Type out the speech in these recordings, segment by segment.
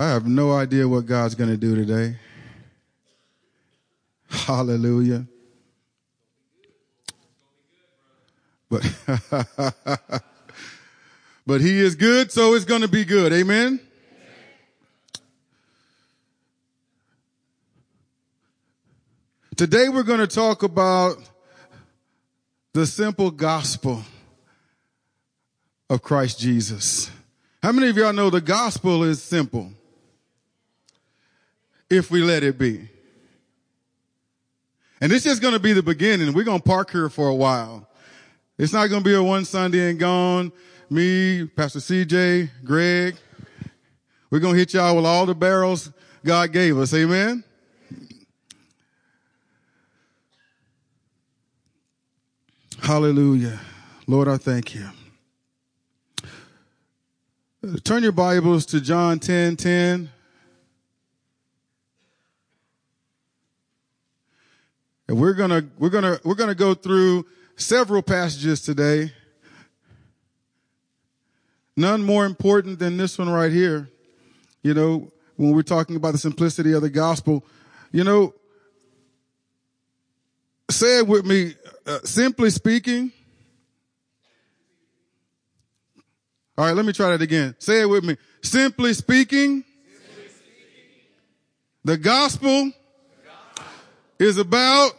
I have no idea what God's going to do today. Hallelujah. But, but he is good, so it's going to be good. Amen. Today we're going to talk about the simple gospel of Christ Jesus. How many of y'all know the gospel is simple? If we let it be. And this is going to be the beginning. We're going to park here for a while. It's not going to be a one Sunday and gone. Me, Pastor CJ, Greg. We're going to hit y'all with all the barrels God gave us. Amen. Hallelujah. Lord, I thank you. Turn your Bibles to John 10 10. And we're gonna, we're gonna, we're gonna go through several passages today. None more important than this one right here. You know, when we're talking about the simplicity of the gospel, you know, say it with me, uh, simply speaking, All right, let me try that again. Say it with me. Simply speaking, Simply speaking the, gospel is about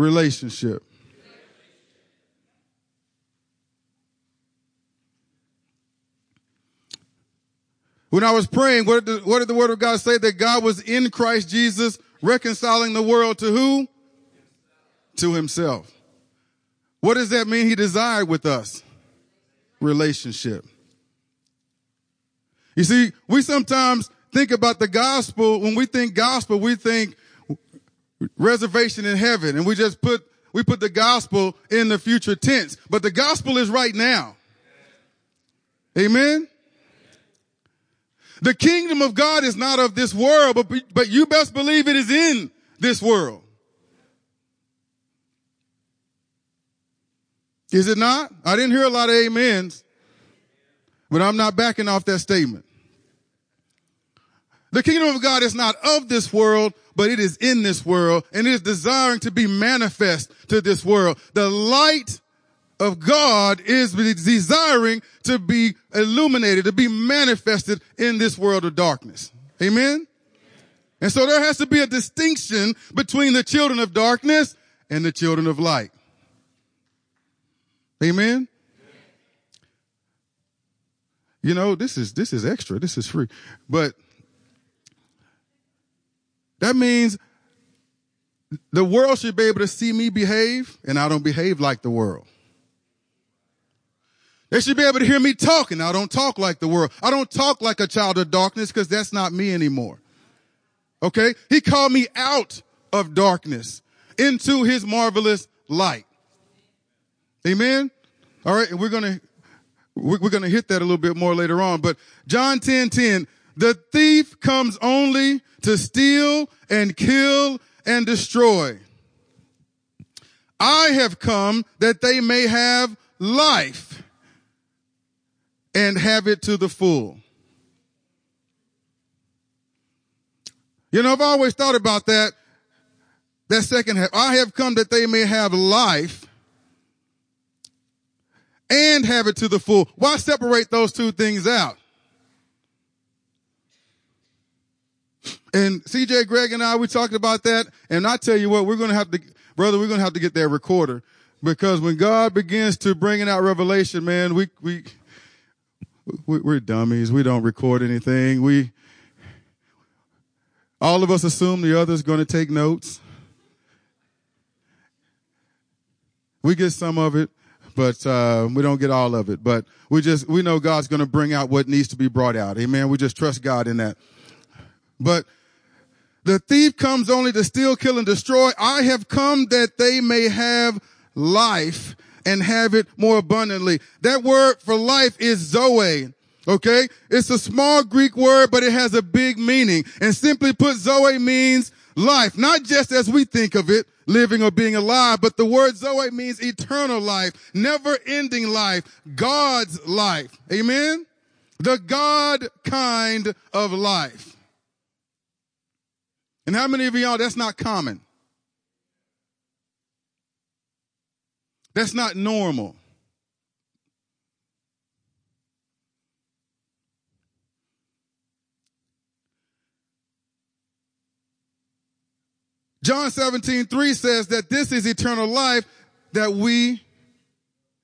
relationship. When I was praying, what did, the, what did the word of God say? That God was in Christ Jesus reconciling the world to who? To himself. What does that mean he desired with us? relationship. You see, we sometimes think about the gospel. When we think gospel, we think reservation in heaven and we just put, we put the gospel in the future tense, but the gospel is right now. Amen. The kingdom of God is not of this world, but, but you best believe it is in this world. Is it not? I didn't hear a lot of amens, but I'm not backing off that statement. The kingdom of God is not of this world, but it is in this world and it is desiring to be manifest to this world. The light of God is desiring to be illuminated, to be manifested in this world of darkness. Amen. And so there has to be a distinction between the children of darkness and the children of light. Amen. You know, this is, this is extra. This is free. But that means the world should be able to see me behave and I don't behave like the world. They should be able to hear me talking. I don't talk like the world. I don't talk like a child of darkness because that's not me anymore. Okay. He called me out of darkness into his marvelous light. Amen. All right. And we're going to, we're going to hit that a little bit more later on, but John 10, 10, the thief comes only to steal and kill and destroy. I have come that they may have life and have it to the full. You know, I've always thought about that, that second half. I have come that they may have life and have it to the full. Why separate those two things out? And CJ, Greg and I, we talked about that. And I tell you what, we're going to have to, brother, we're going to have to get that recorder because when God begins to bring out revelation, man, we, we, we're dummies. We don't record anything. We, all of us assume the other's going to take notes. We get some of it but uh, we don't get all of it. But we just we know God's going to bring out what needs to be brought out. Amen. We just trust God in that. But the thief comes only to steal, kill, and destroy. I have come that they may have life and have it more abundantly. That word for life is Zoe. Okay. It's a small Greek word, but it has a big meaning. And simply put, Zoe means life, not just as we think of it, living or being alive, but the word Zoe means eternal life, never ending life, God's life. Amen. The God kind of life. And how many of y'all, that's not common? That's not normal. John 17, 3 says that this is eternal life that we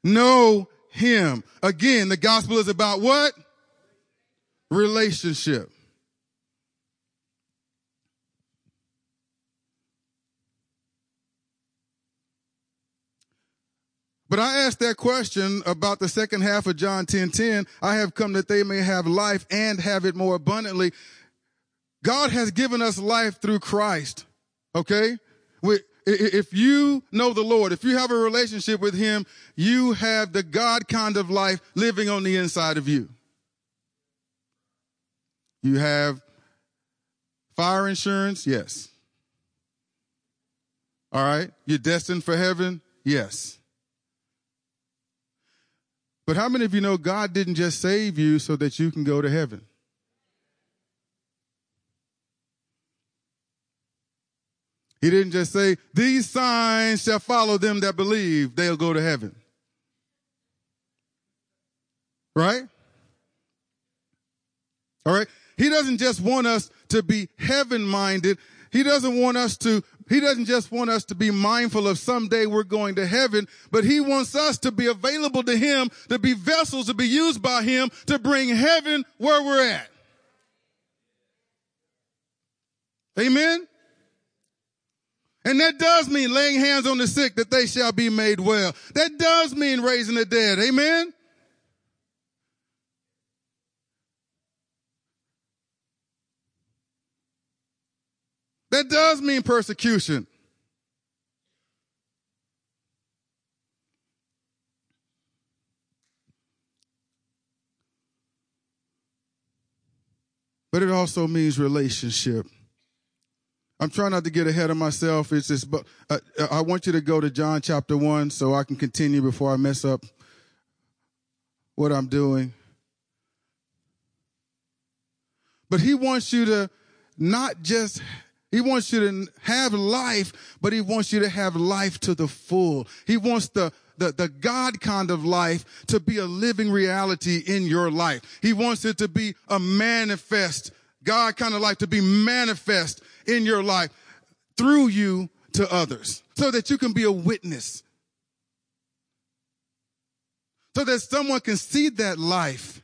know him. Again, the gospel is about what? Relationship. But I asked that question about the second half of John 10 10. I have come that they may have life and have it more abundantly. God has given us life through Christ. Okay? If you know the Lord, if you have a relationship with Him, you have the God kind of life living on the inside of you. You have fire insurance? Yes. All right. You're destined for heaven? Yes. But how many of you know God didn't just save you so that you can go to heaven? He didn't just say, These signs shall follow them that believe, they'll go to heaven. Right? All right. He doesn't just want us to be heaven minded. He doesn't want us to, he doesn't just want us to be mindful of someday we're going to heaven, but he wants us to be available to him, to be vessels to be used by him to bring heaven where we're at. Amen. And that does mean laying hands on the sick that they shall be made well. That does mean raising the dead. Amen. That does mean persecution. But it also means relationship. I'm trying not to get ahead of myself. It's just, but uh, I want you to go to John chapter one so I can continue before I mess up what I'm doing. But he wants you to not just, he wants you to have life, but he wants you to have life to the full. He wants the, the, the God kind of life to be a living reality in your life. He wants it to be a manifest, God kind of life to be manifest in your life through you to others so that you can be a witness. So that someone can see that life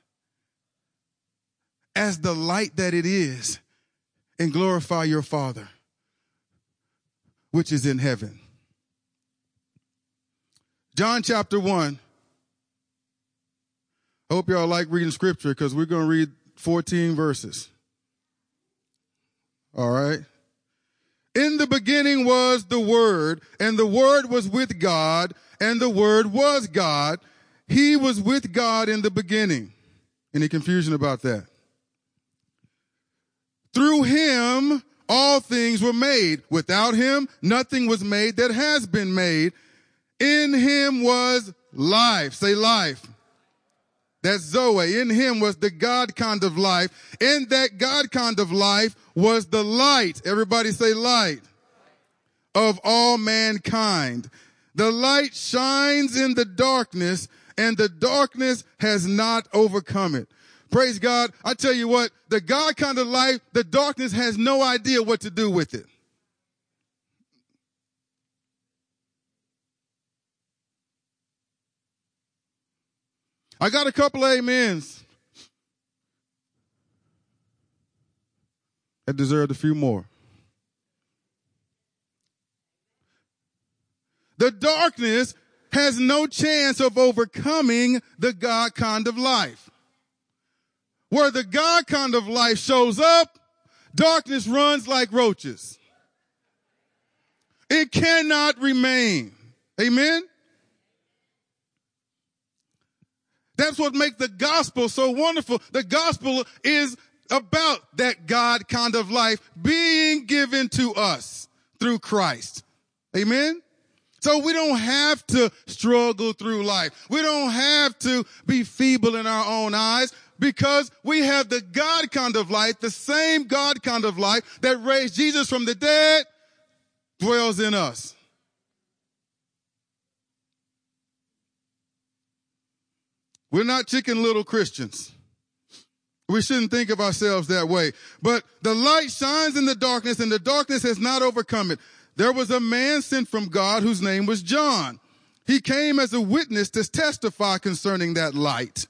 as the light that it is and glorify your Father, which is in heaven. John chapter 1. I hope y'all like reading scripture because we're going to read 14 verses. All right. In the beginning was the Word, and the Word was with God, and the Word was God. He was with God in the beginning. Any confusion about that? Through him, all things were made. Without him, nothing was made that has been made. In him was life. Say life. That's Zoe. In him was the God kind of life. In that God kind of life was the light. Everybody say light of all mankind. The light shines in the darkness and the darkness has not overcome it. Praise God. I tell you what, the God kind of life, the darkness has no idea what to do with it. I got a couple amens. That deserved a few more. The darkness has no chance of overcoming the God kind of life. Where the God kind of life shows up, darkness runs like roaches. It cannot remain. Amen. That's what makes the gospel so wonderful. The gospel is about that God kind of life being given to us through Christ. Amen. So we don't have to struggle through life. We don't have to be feeble in our own eyes Because we have the God kind of light, the same God kind of light that raised Jesus from the dead dwells in us. We're not chicken little Christians. We shouldn't think of ourselves that way. But the light shines in the darkness and the darkness has not overcome it. There was a man sent from God whose name was John. He came as a witness to testify concerning that light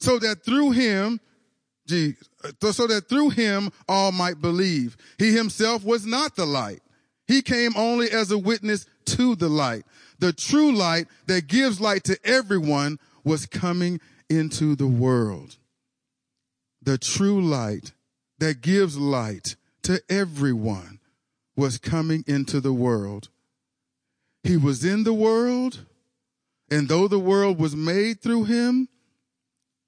so that through him, so that through him all might believe. He himself was not the light. He came only as a witness to the light. The true light that gives light to everyone was coming into the world. The true light that gives light to everyone was coming into the world. He was in the world, and though the world was made through him,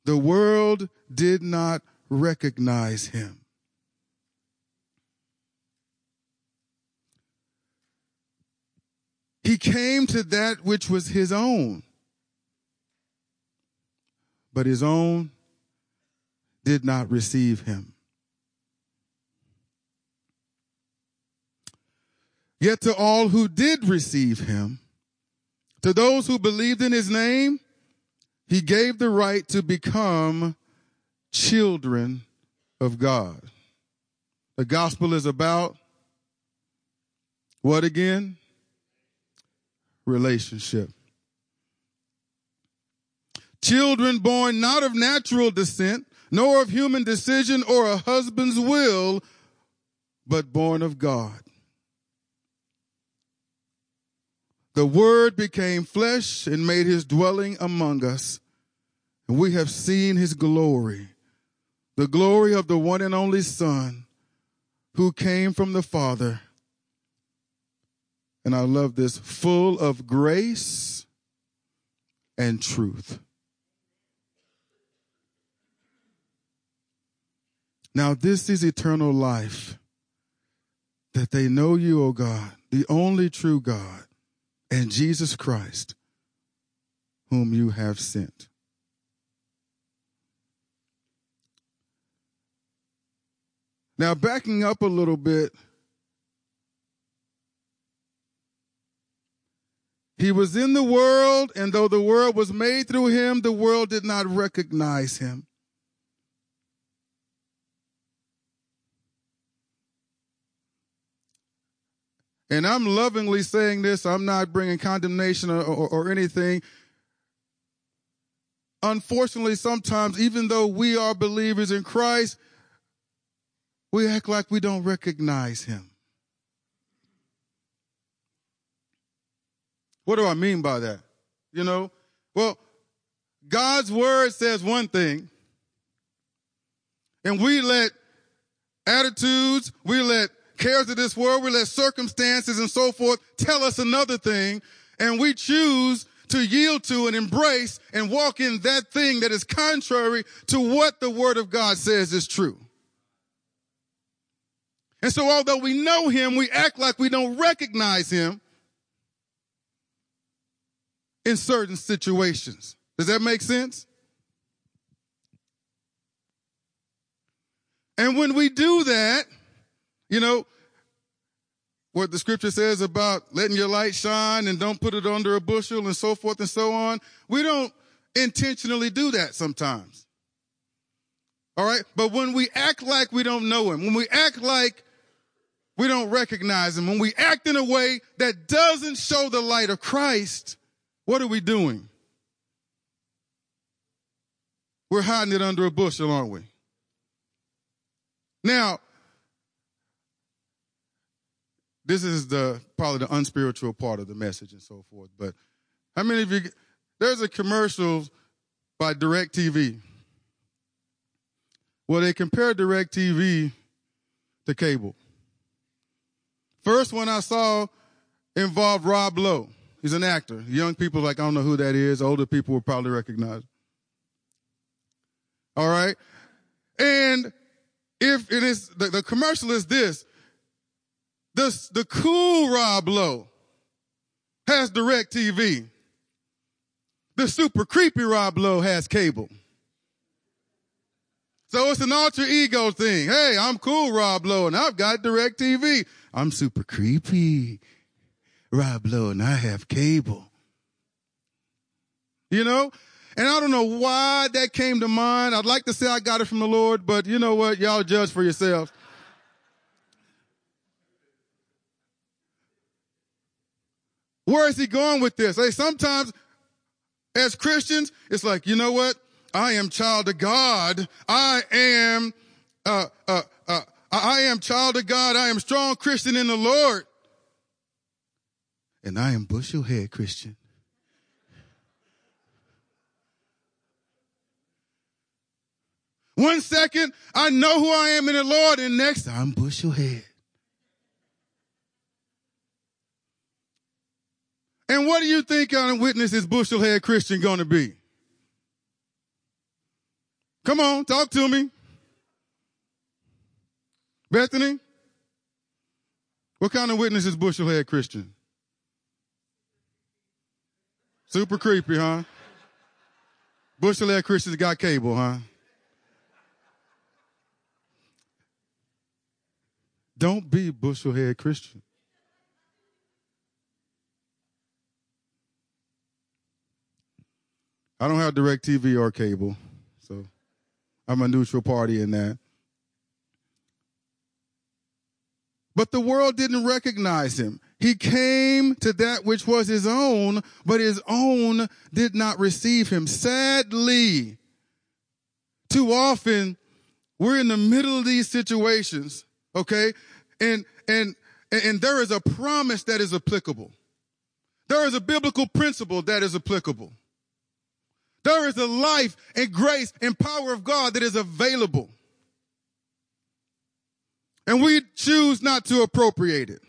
the world did not recognize him. He came to that which was his own, but his own did not receive him. Yet to all who did receive him, to those who believed in his name, he gave the right to become children of God. The gospel is about what again? Relationship. Children born not of natural descent, nor of human decision or a husband's will, but born of God. The Word became flesh and made his dwelling among us, and we have seen his glory, the glory of the one and only Son who came from the Father. And I love this full of grace and truth. Now, this is eternal life that they know you, O God, the only true God, and Jesus Christ, whom you have sent. Now, backing up a little bit, he was in the world, and though the world was made through him, the world did not recognize him. And I'm lovingly saying this, I'm not bringing condemnation or, or, or anything. Unfortunately, sometimes, even though we are believers in Christ, we act like we don't recognize him. What do I mean by that? You know, well, God's word says one thing, and we let attitudes, we let cares of this world, we let circumstances and so forth tell us another thing, and we choose to yield to and embrace and walk in that thing that is contrary to what the Word of God says is true. And so, although we know Him, we act like we don't recognize Him in certain situations. Does that make sense? And when we do that, you know, what the scripture says about letting your light shine and don't put it under a bushel and so forth and so on. We don't intentionally do that sometimes. All right. But when we act like we don't know him, when we act like we don't recognize him, when we act in a way that doesn't show the light of Christ, what are we doing? We're hiding it under a bushel, aren't we? Now, this is the probably the unspiritual part of the message and so forth. But how many of you? There's a commercial by DirecTV. Well, they compare DirecTV to cable. First one I saw involved Rob Lowe. He's an actor. Young people like I don't know who that is. Older people will probably recognize. All right, and if it is the, the commercial is this the, the cool Rob Lowe has DirecTV. The super creepy Rob Lowe has cable. So it's an alter ego thing. Hey, I'm cool, Rob Lowe, and I've got DirecTV. I'm super creepy. Rob Lowe, and I have cable. You know? And I don't know why that came to mind. I'd like to say I got it from the Lord, but you know what? Y'all judge for yourselves. Where is he going with this? Hey, sometimes as Christians, it's like, you know what? I am child of God. I am, uh, uh, uh, I am child of God. I am strong Christian in the Lord. And I am bushel head Christian. One second, I know who I am in the Lord, and next, I'm bushel head. And what do you think on witness is bushel head Christian going to be? Come on, talk to me. Bethany? What kind of witness is bushel head Christian? Super creepy, huh? Bushel head Christians got cable, huh? Don't be bushel head Christian. I don't have DirecTV or cable, I'm a neutral party in that. But the world didn't recognize him. He came to that which was his own, but his own did not receive him. Sadly, too often we're in the middle of these situations, okay? And, and, and there is a promise that is applicable. There is a biblical principle that is applicable. There is a life and grace and power of God that is available. And we choose not to appropriate it.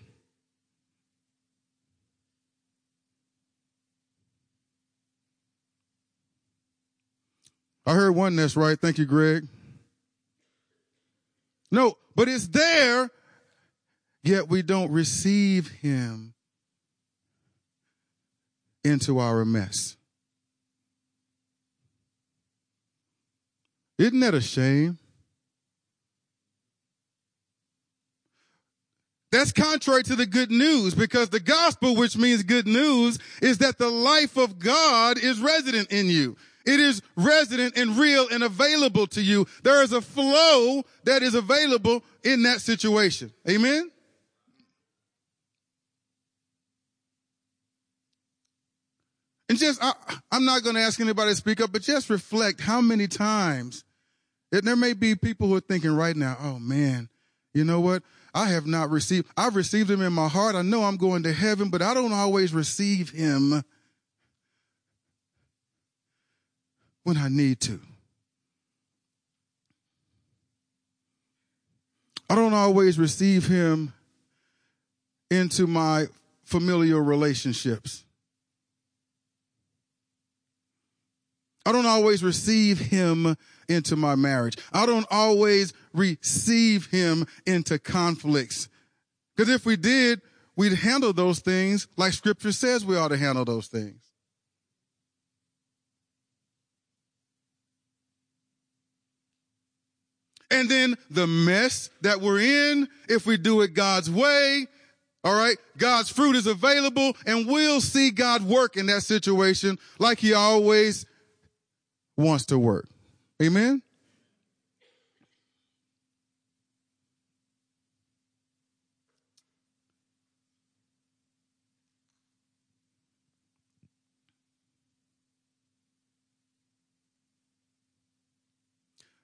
I heard one that's right. Thank you, Greg. No, but it's there, yet we don't receive him into our mess. Isn't that a shame? That's contrary to the good news because the gospel, which means good news, is that the life of God is resident in you. It is resident and real and available to you. There is a flow that is available in that situation. Amen? And just, I, am not going to ask anybody to speak up, but just reflect how many times and there may be people who are thinking right now, oh man, you know what? I have not received, I've received him in my heart. I know I'm going to heaven, but I don't always receive him when I need to. I don't always receive him into my familial relationships. I don't always receive him into my marriage. I don't always receive him into conflicts. Because if we did, we'd handle those things like scripture says we ought to handle those things. And then the mess that we're in, if we do it God's way, all right, God's fruit is available and we'll see God work in that situation like he always wants to work. Amen?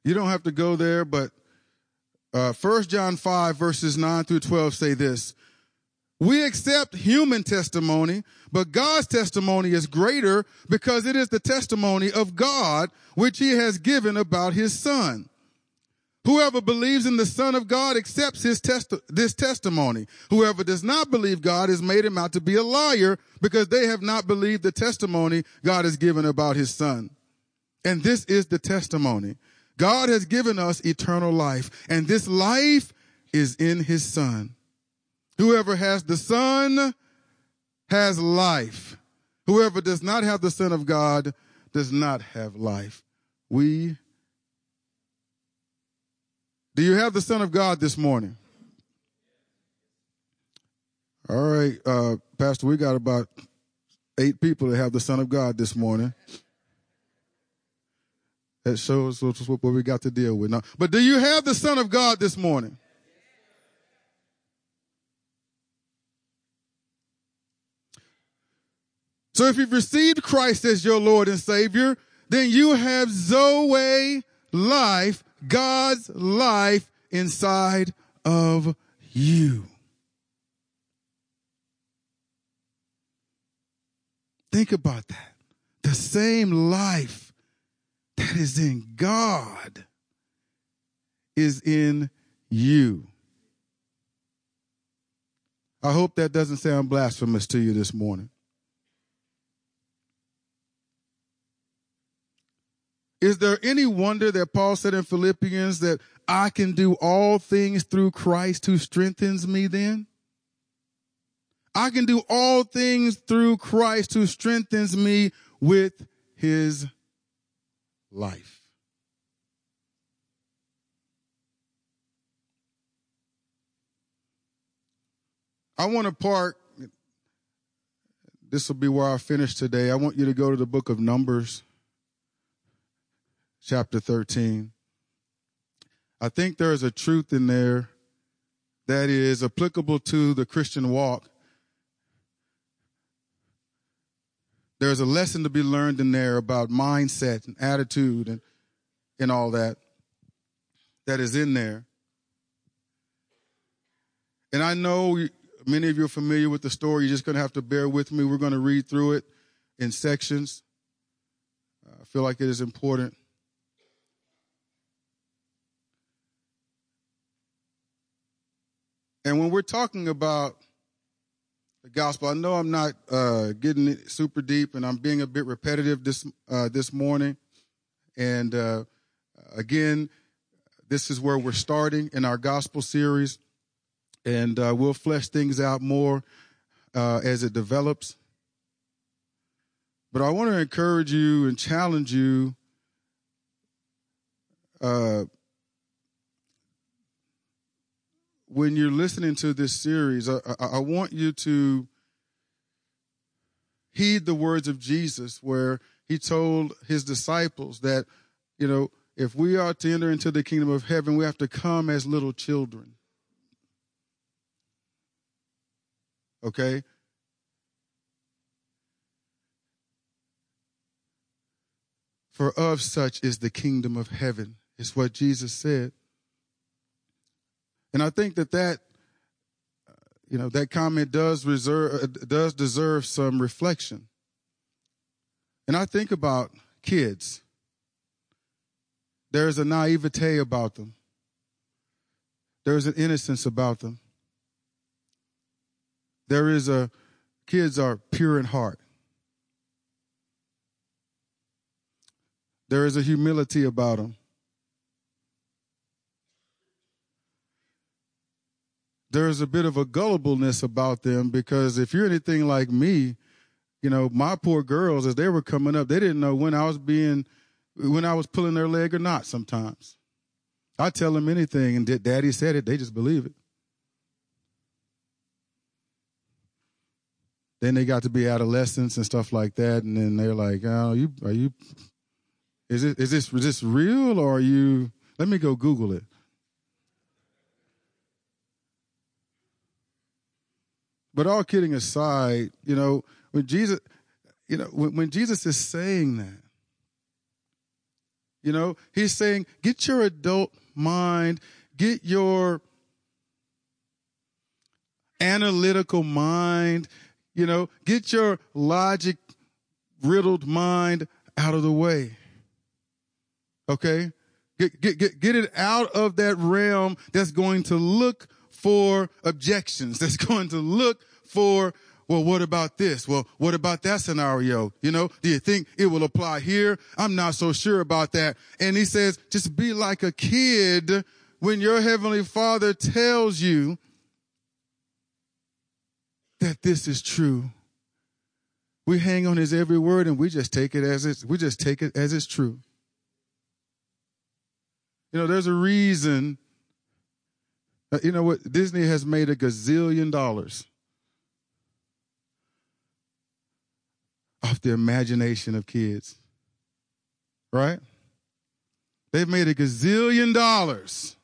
You don't have to go there, but uh, 1 John 5, verses 9 through 12 say this we accept human testimony, but God's testimony is greater because it is the testimony of God which he has given about his son. Whoever believes in the son of God accepts his test- this testimony. Whoever does not believe God has made him out to be a liar because they have not believed the testimony God has given about his son. And this is the testimony. God has given us eternal life and this life is in his son. Whoever has the Son has life. Whoever does not have the Son of God does not have life. We Do you have the Son of God this morning? All right, uh, Pastor, we got about eight people that have the Son of God this morning. That shows what we got to deal with now. But do you have the Son of God this morning? So if you've received Christ as your Lord and Savior, then you have Zoe life, God's life inside of you. Think about that. The same life that is in God is in you. I hope that doesn't sound blasphemous to you this morning. Is there any wonder that Paul said in Philippians that I can do all things through Christ who strengthens me then? I can do all things through Christ who strengthens me with his life. I want to park. This will be where I finish today. I want you to go to the book of Numbers chapter 13. I think there is a truth in there that is applicable to the Christian walk. There's a lesson to be learned in there about mindset and attitude and, and all that that is in there. And I know many of you are familiar with the story. You're just going to have to bear with me. We're going to read through it in sections. I feel like it is important. And when we're talking about the gospel, I know I'm not uh, getting super deep, and I'm being a bit repetitive this uh, this morning. And uh, again, this is where we're starting in our gospel series, and uh, we'll flesh things out more uh, as it develops. But I want to encourage you and challenge you uh, when you're listening to this series, I, I, want you to heed the words of Jesus, where he told his disciples that, you know, if we are to enter into the kingdom of heaven, we have to come as little children. Okay? For of such is the kingdom of heaven, is what Jesus said. And I think that that, you know, that comment does reserve, uh, does deserve some reflection. And I think about kids. There's a naivete about them. There's an innocence about them. There is a, kids are pure in heart. There is a humility about them. There's a bit of a gullibleness about them because if you're anything like me, you know, my poor girls, as they were coming up, they didn't know when I was being, when I was pulling their leg or not sometimes. I tell them anything and daddy said it, they just believe it. Then they got to be adolescents and stuff like that. And then they're like, oh, you, are you, is it, is this, is this real or are you, let me go Google it. But all kidding aside, you know, when Jesus, you know, when, when Jesus is saying that, you know, he's saying, get your adult mind, get your analytical mind, you know, get your logic riddled mind out of the way. Okay? Get, get, get, get it out of that realm that's going to look for objections, that's going to look for, well, what about this? Well, what about that scenario? You know, do you think it will apply here? I'm not so sure about that. And he says, just be like a kid when your heavenly father tells you that this is true. We hang on his every word and we just take it as it's, we just take it as it's true. You know, there's a reason Uh, you know what? Disney has made a gazillion dollars off the imagination of kids. Right? They've made a gazillion dollars.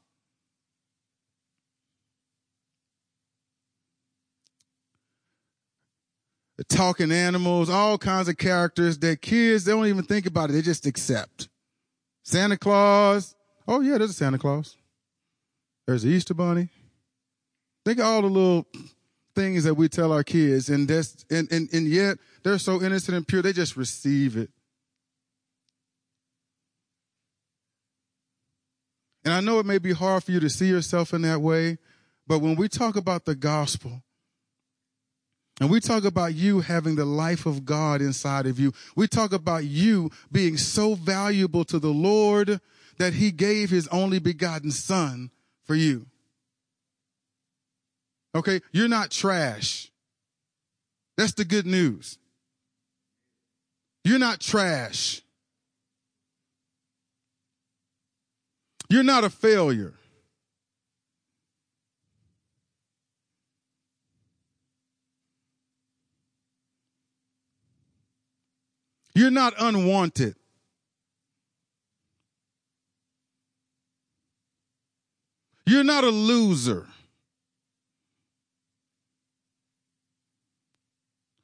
The talking animals, all kinds of characters that kids, they don't even think about it. They just accept. Santa Claus. Oh yeah, there's a Santa Claus. There's the Easter Bunny. Think of all the little things that we tell our kids, and that's and, and, and yet they're so innocent and pure, they just receive it. And I know it may be hard for you to see yourself in that way, but when we talk about the gospel, and we talk about you having the life of God inside of you. We talk about you being so valuable to the Lord that he gave his only begotten son for you. Okay. You're not trash. That's the good news. You're not trash. You're not a failure. You're not unwanted. You're not a loser.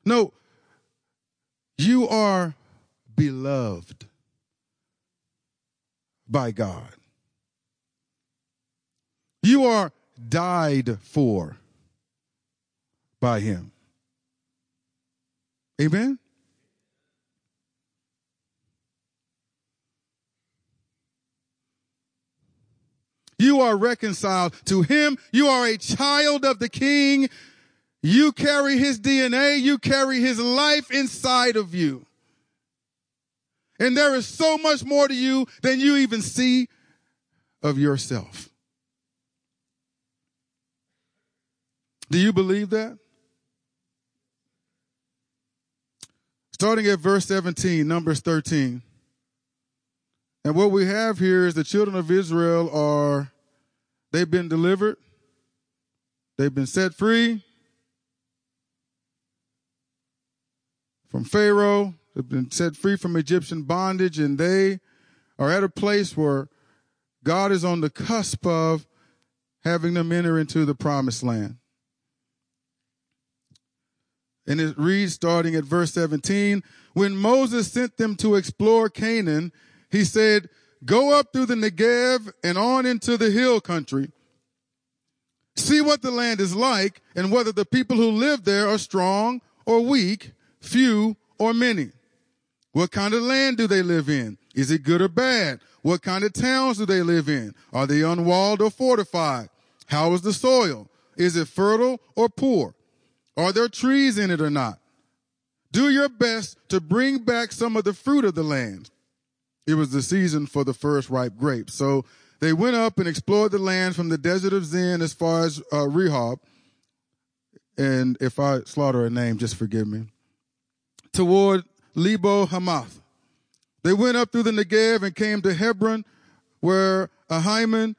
No, you are beloved by God. You are died for by Him. Amen? You are reconciled to him. You are a child of the king. You carry his DNA. You carry his life inside of you. And there is so much more to you than you even see of yourself. Do you believe that? Starting at verse 17, Numbers 13. And what we have here is the children of Israel are, they've been delivered, they've been set free from Pharaoh, they've been set free from Egyptian bondage, and they are at a place where God is on the cusp of having them enter into the promised land. And it reads starting at verse 17 When Moses sent them to explore Canaan, he said, Go up through the Negev and on into the hill country. See what the land is like and whether the people who live there are strong or weak, few or many. What kind of land do they live in? Is it good or bad? What kind of towns do they live in? Are they unwalled or fortified? How is the soil? Is it fertile or poor? Are there trees in it or not? Do your best to bring back some of the fruit of the land it was the season for the first ripe grapes. So they went up and explored the land from the desert of Zin as far as uh, Rehob. And if I slaughter a name, just forgive me. Toward Lebo Hamath. They went up through the Negev and came to Hebron, where Ahiman,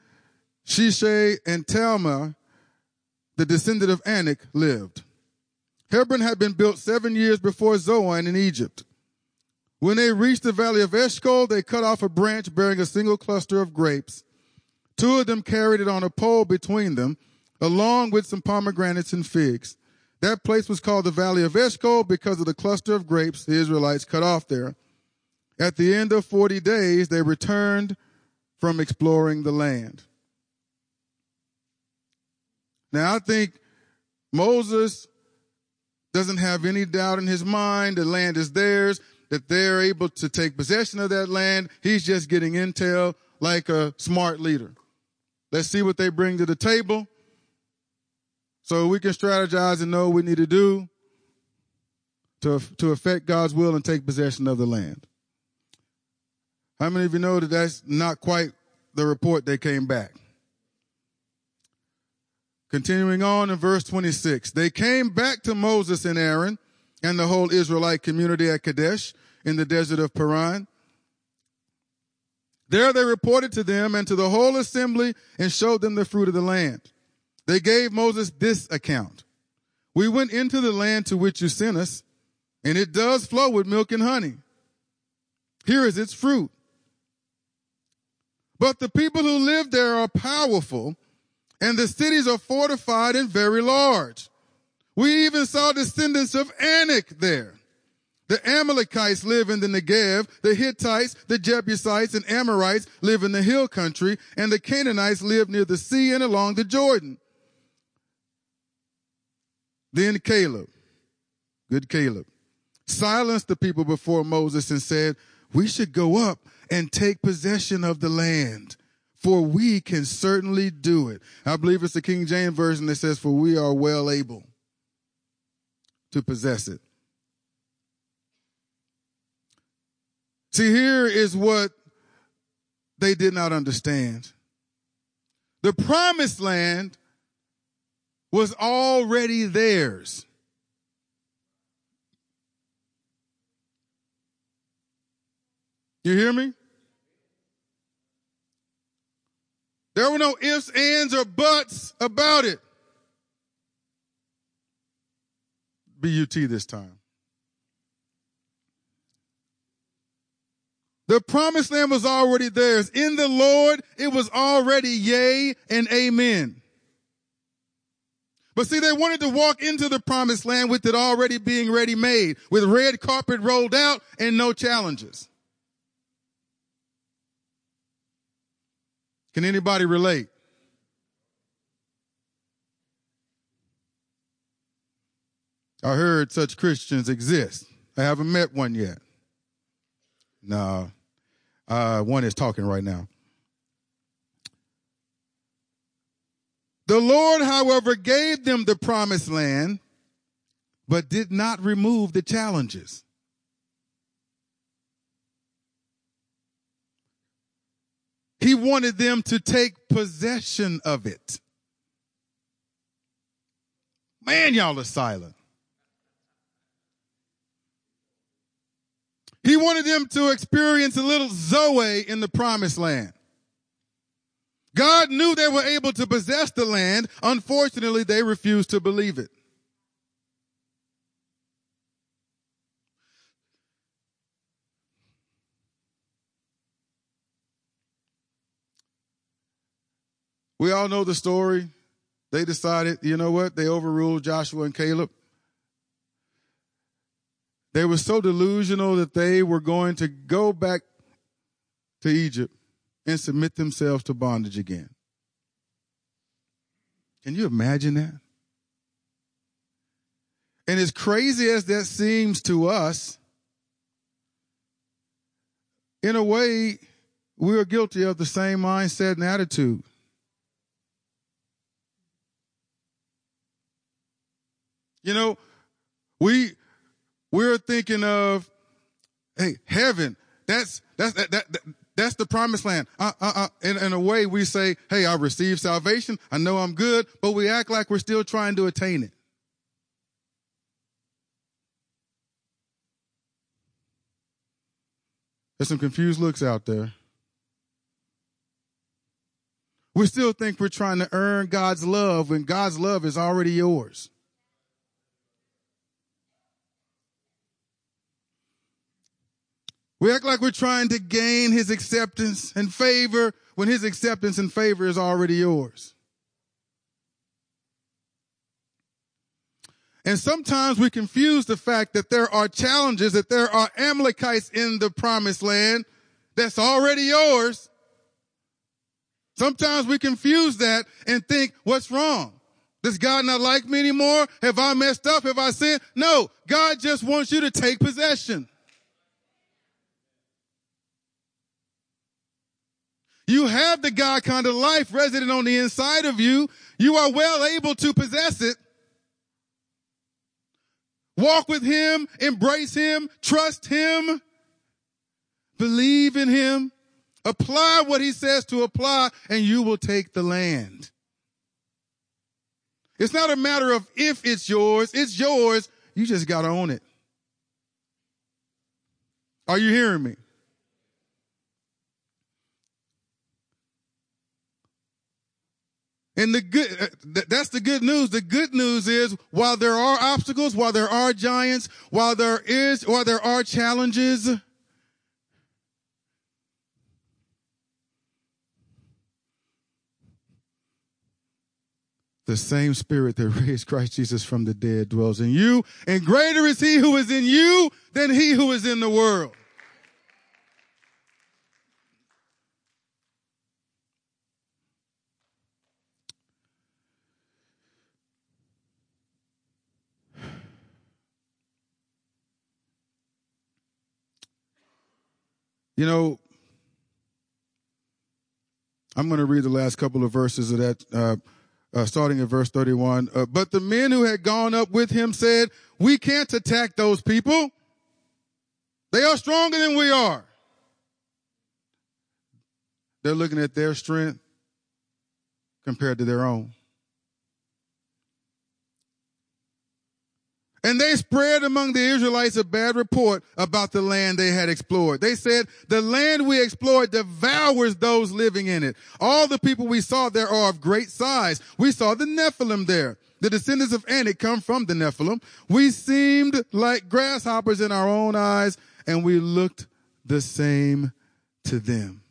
Sheshai, and Talmai, the descendant of Anak, lived. Hebron had been built seven years before Zoan in Egypt. When they reached the valley of Eshcol, they cut off a branch bearing a single cluster of grapes. Two of them carried it on a pole between them, along with some pomegranates and figs. That place was called the Valley of Eshcol because of the cluster of grapes the Israelites cut off there. At the end of 40 days, they returned from exploring the land. Now, I think Moses doesn't have any doubt in his mind. The land is theirs that they're able to take possession of that land. He's just getting intel like a smart leader. Let's see what they bring to the table so we can strategize and know what we need to do to, to affect God's will and take possession of the land. How many of you know that that's not quite the report they came back? Continuing on in verse 26, they came back to Moses and Aaron and the whole Israelite community at Kadesh in the desert of Paran. There they reported to them and to the whole assembly and showed them the fruit of the land. They gave Moses this account. We went into the land to which you sent us, and it does flow with milk and honey. Here is its fruit. But the people who live there are powerful, and the cities are fortified and very large. We even saw descendants of Anak there. The Amalekites live in the Negev, the Hittites, the Jebusites, and Amorites live in the hill country, and the Canaanites live near the sea and along the Jordan. Then Caleb, good Caleb, silenced the people before Moses and said, We should go up and take possession of the land, for we can certainly do it. I believe it's the King James Version that says, For we are well able to possess it. See, here is what they did not understand. The promised land was already theirs. You hear me? There were no ifs, ands, or buts about it. BUT this time. The promised land was already theirs. In the Lord, it was already yea and amen. But see, they wanted to walk into the promised land with it already being ready made, with red carpet rolled out and no challenges. Can anybody relate? I heard such Christians exist. I haven't met one yet. No, uh, one is talking right now. The Lord, however, gave them the promised land, but did not remove the challenges. He wanted them to take possession of it. Man, y'all are silent. He wanted them to experience a little Zoe in the promised land. God knew they were able to possess the land. Unfortunately, they refused to believe it. We all know the story. They decided, you know what? They overruled Joshua and Caleb. They were so delusional that they were going to go back to Egypt and submit themselves to bondage again. Can you imagine that? And as crazy as that seems to us, in a way, we are guilty of the same mindset and attitude. You know, we we're thinking of, hey, heaven. That's that's that, that, that that's the promised land. Uh, uh, uh. In, in a way, we say, hey, I received salvation. I know I'm good, but we act like we're still trying to attain it. There's some confused looks out there. We still think we're trying to earn God's love when God's love is already yours. We act like we're trying to gain his acceptance and favor when his acceptance and favor is already yours. And sometimes we confuse the fact that there are challenges, that there are Amalekites in the promised land that's already yours. Sometimes we confuse that and think, what's wrong? Does God not like me anymore? Have I messed up? Have I sinned? No, God just wants you to take possession. You have the God kind of life resident on the inside of you. You are well able to possess it. Walk with Him, embrace Him, trust Him, believe in Him, apply what He says to apply, and you will take the land. It's not a matter of if it's yours, it's yours. You just got to own it. Are you hearing me? And the good, uh, that's the good news. The good news is while there are obstacles, while there are giants, while there is, while there are challenges, the same spirit that raised Christ Jesus from the dead dwells in you, and greater is he who is in you than he who is in the world. You know, I'm going to read the last couple of verses of that, uh, uh, starting at verse 31. Uh, but the men who had gone up with him said, we can't attack those people. They are stronger than we are. They're looking at their strength compared to their own. And they spread among the Israelites a bad report about the land they had explored. They said, the land we explored devours those living in it. All the people we saw there are of great size. We saw the Nephilim there. The descendants of Anak come from the Nephilim. We seemed like grasshoppers in our own eyes and we looked the same to them.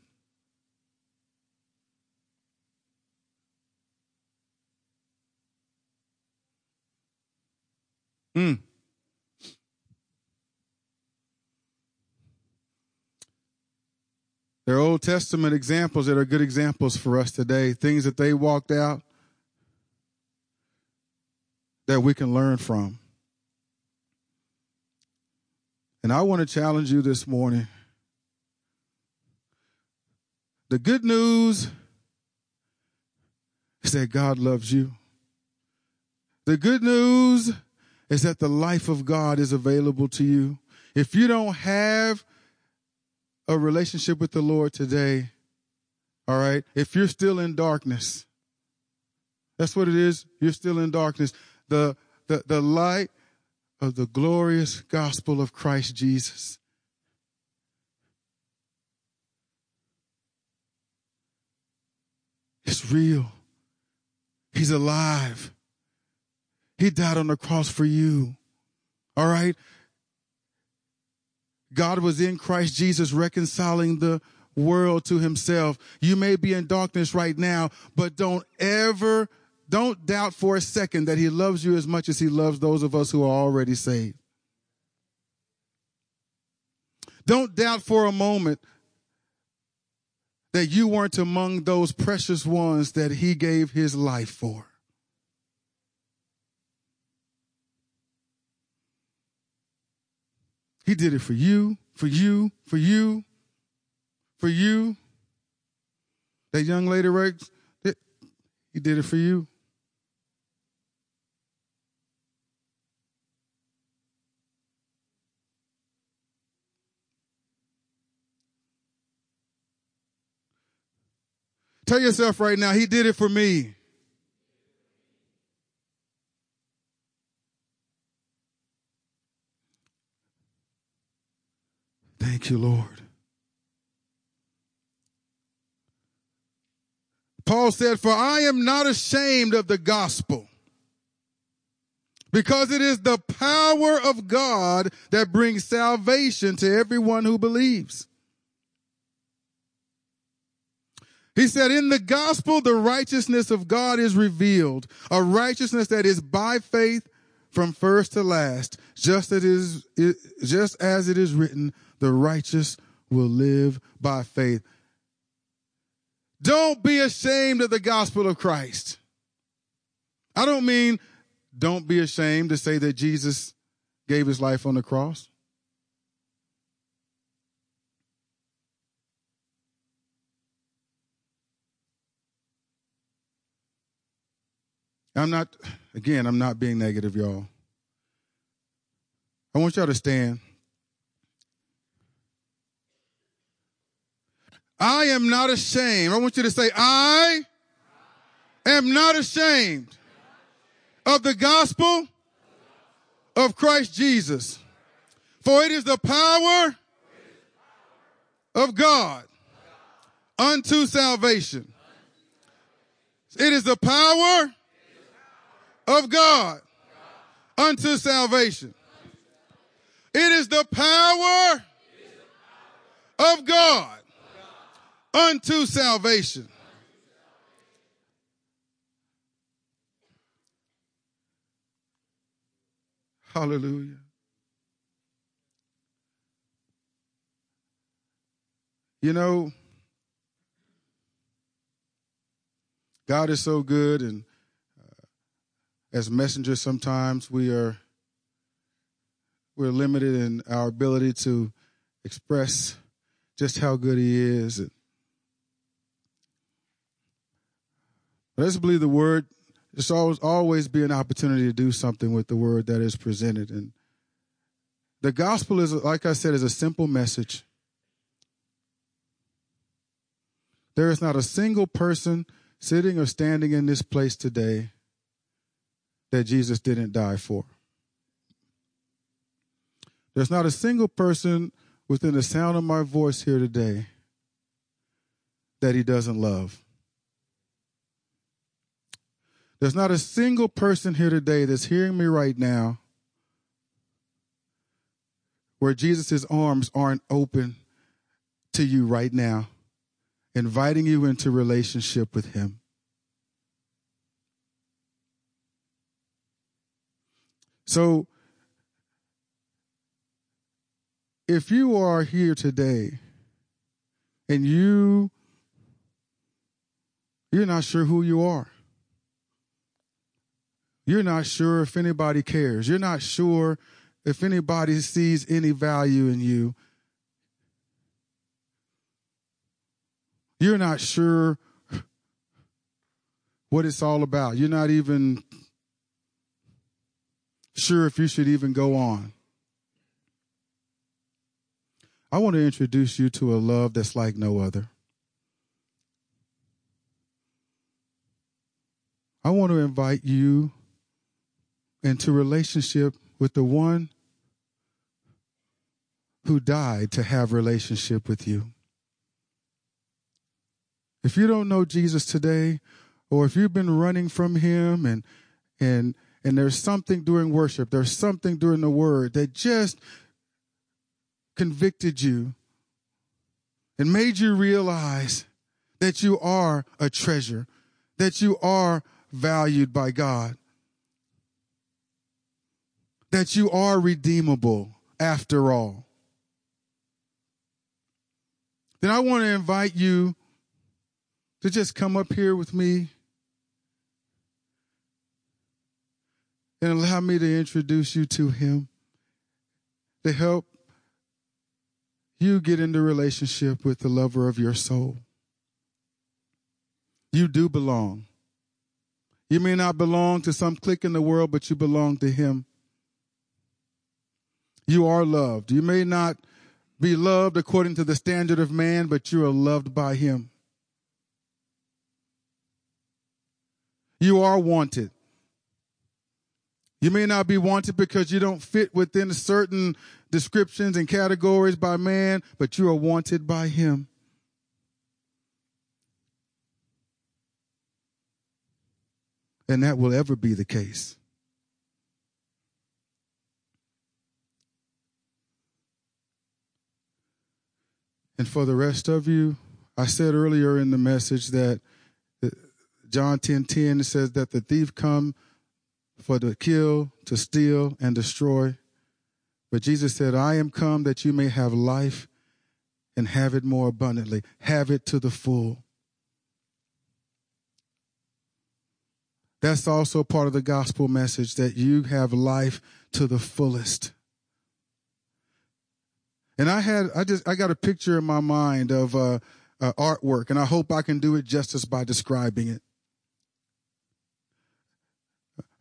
Mm. There are Old Testament examples that are good examples for us today, things that they walked out that we can learn from. And I want to challenge you this morning. The good news is that God loves you. The good news is that the life of God is available to you. If you don't have a relationship with the Lord today, all right, if you're still in darkness, that's what it is. You're still in darkness. The, the, the light of the glorious gospel of Christ Jesus. It's real. He's alive. He died on the cross for you. All right? God was in Christ Jesus reconciling the world to himself. You may be in darkness right now, but don't ever, don't doubt for a second that he loves you as much as he loves those of us who are already saved. Don't doubt for a moment that you weren't among those precious ones that he gave his life for. He did it for you, for you, for you, for you. That young lady, right? He did it for you. Tell yourself right now, he did it for me. Thank you, Lord. Paul said, For I am not ashamed of the gospel, because it is the power of God that brings salvation to everyone who believes. He said, In the gospel, the righteousness of God is revealed, a righteousness that is by faith from first to last, just as it is, just as it is written, the righteous will live by faith. Don't be ashamed of the gospel of Christ. I don't mean don't be ashamed to say that Jesus gave his life on the cross. I'm not, again, I'm not being negative, y'all. I want y'all to stand. I am not ashamed. I want you to say, I am not ashamed of the gospel of Christ Jesus. For it is the power of God unto salvation It is the power of God unto salvation. It is the power of God unto salvation. Hallelujah. You know, God is so good, and uh, as messengers, sometimes we are we're limited in our ability to express just how good He is. And Just believe the Word. There's always always be an opportunity to do something with the Word that is presented, and the gospel is, like I said, is a simple message. There is not a single person sitting or standing in this place today that Jesus didn't die for. There's not a single person within the sound of my voice here today that he doesn't love. There's not a single person here today that's hearing me right now where Jesus' arms aren't open to you right now inviting you into relationship with Him. So, if you are here today and you you're not sure who you are. You're not sure if anybody cares. You're not sure if anybody sees any value in you. You're not sure what it's all about. You're not even sure if you should even go on. I want to introduce you to a love that's like no other. I want to invite you into relationship with the one who died to have relationship with you. If you don't know Jesus today, or if you've been running from him and and and there's something during worship, there's something during the word that just convicted you and made you realize that you are a treasure, that you are valued by God, that you are redeemable after all. Then I want to invite you to just come up here with me and allow me to introduce you to him to help you get into relationship with the lover of your soul. You do belong. You may not belong to some clique in the world, but you belong to him. You are loved. You may not be loved according to the standard of man, but you are loved by him. You are wanted. You may not be wanted because you don't fit within certain descriptions and categories by man, but you are wanted by him. And that will ever be the case. And for the rest of you, I said earlier in the message that John 10 10 says that the thief come for to kill, to steal, and destroy. But Jesus said, I am come that you may have life and have it more abundantly, have it to the full. That's also part of the gospel message that you have life to the fullest. And I had, I just, I got a picture in my mind of uh, uh, artwork, and I hope I can do it justice by describing it.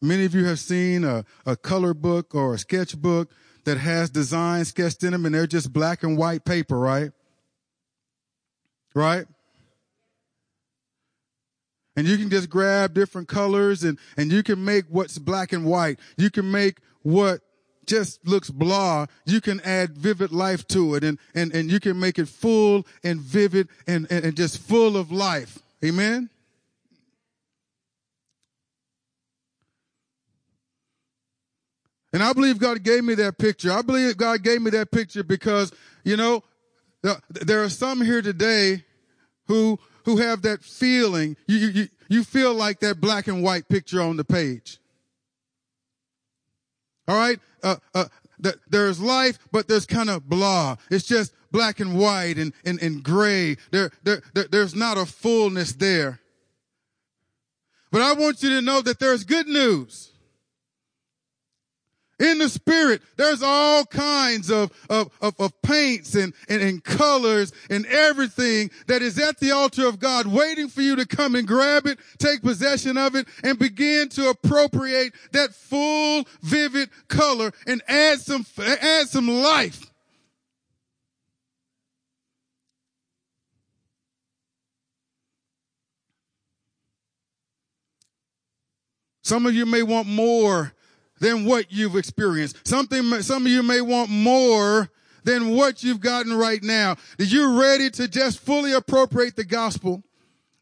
Many of you have seen a, a color book or a sketchbook that has designs sketched in them and they're just black and white paper, right? Right? And you can just grab different colors and, and you can make what's black and white. You can make what just looks blah, you can add vivid life to it and, and, and you can make it full and vivid and, and, and just full of life. Amen? And I believe God gave me that picture. I believe God gave me that picture because, you know, there are some here today who, who have that feeling. You, you, you feel like that black and white picture on the page. All right. Uh, uh, there's life, but there's kind of blah. It's just black and white and, and, and gray. There, there, there, there's not a fullness there. But I want you to know that there's good news. In the spirit, there's all kinds of, of, of, of paints and, and, and colors and everything that is at the altar of God waiting for you to come and grab it, take possession of it, and begin to appropriate that full, vivid color and add some, add some life. Some of you may want more than what you've experienced. Something, some of you may want more than what you've gotten right now. Are you ready to just fully appropriate the gospel?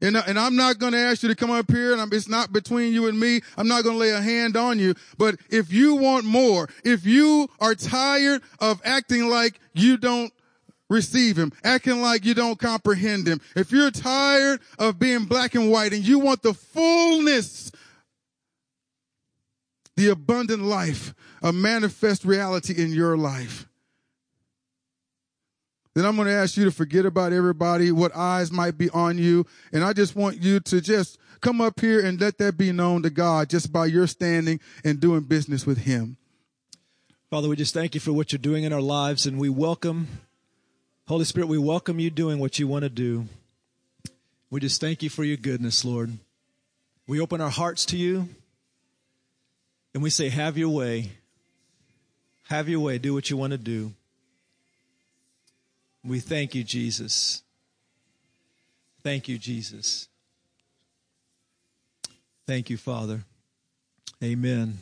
And, uh, and I'm not going to ask you to come up here and I'm, it's not between you and me. I'm not going to lay a hand on you. But if you want more, if you are tired of acting like you don't receive him, acting like you don't comprehend him, if you're tired of being black and white and you want the fullness the abundant life, a manifest reality in your life. Then I'm going to ask you to forget about everybody, what eyes might be on you. And I just want you to just come up here and let that be known to God just by your standing and doing business with Him. Father, we just thank you for what you're doing in our lives, and we welcome, Holy Spirit, we welcome you doing what you want to do. We just thank you for your goodness, Lord. We open our hearts to you. And we say, Have your way. Have your way. Do what you want to do. We thank you, Jesus. Thank you, Jesus. Thank you, Father. Amen.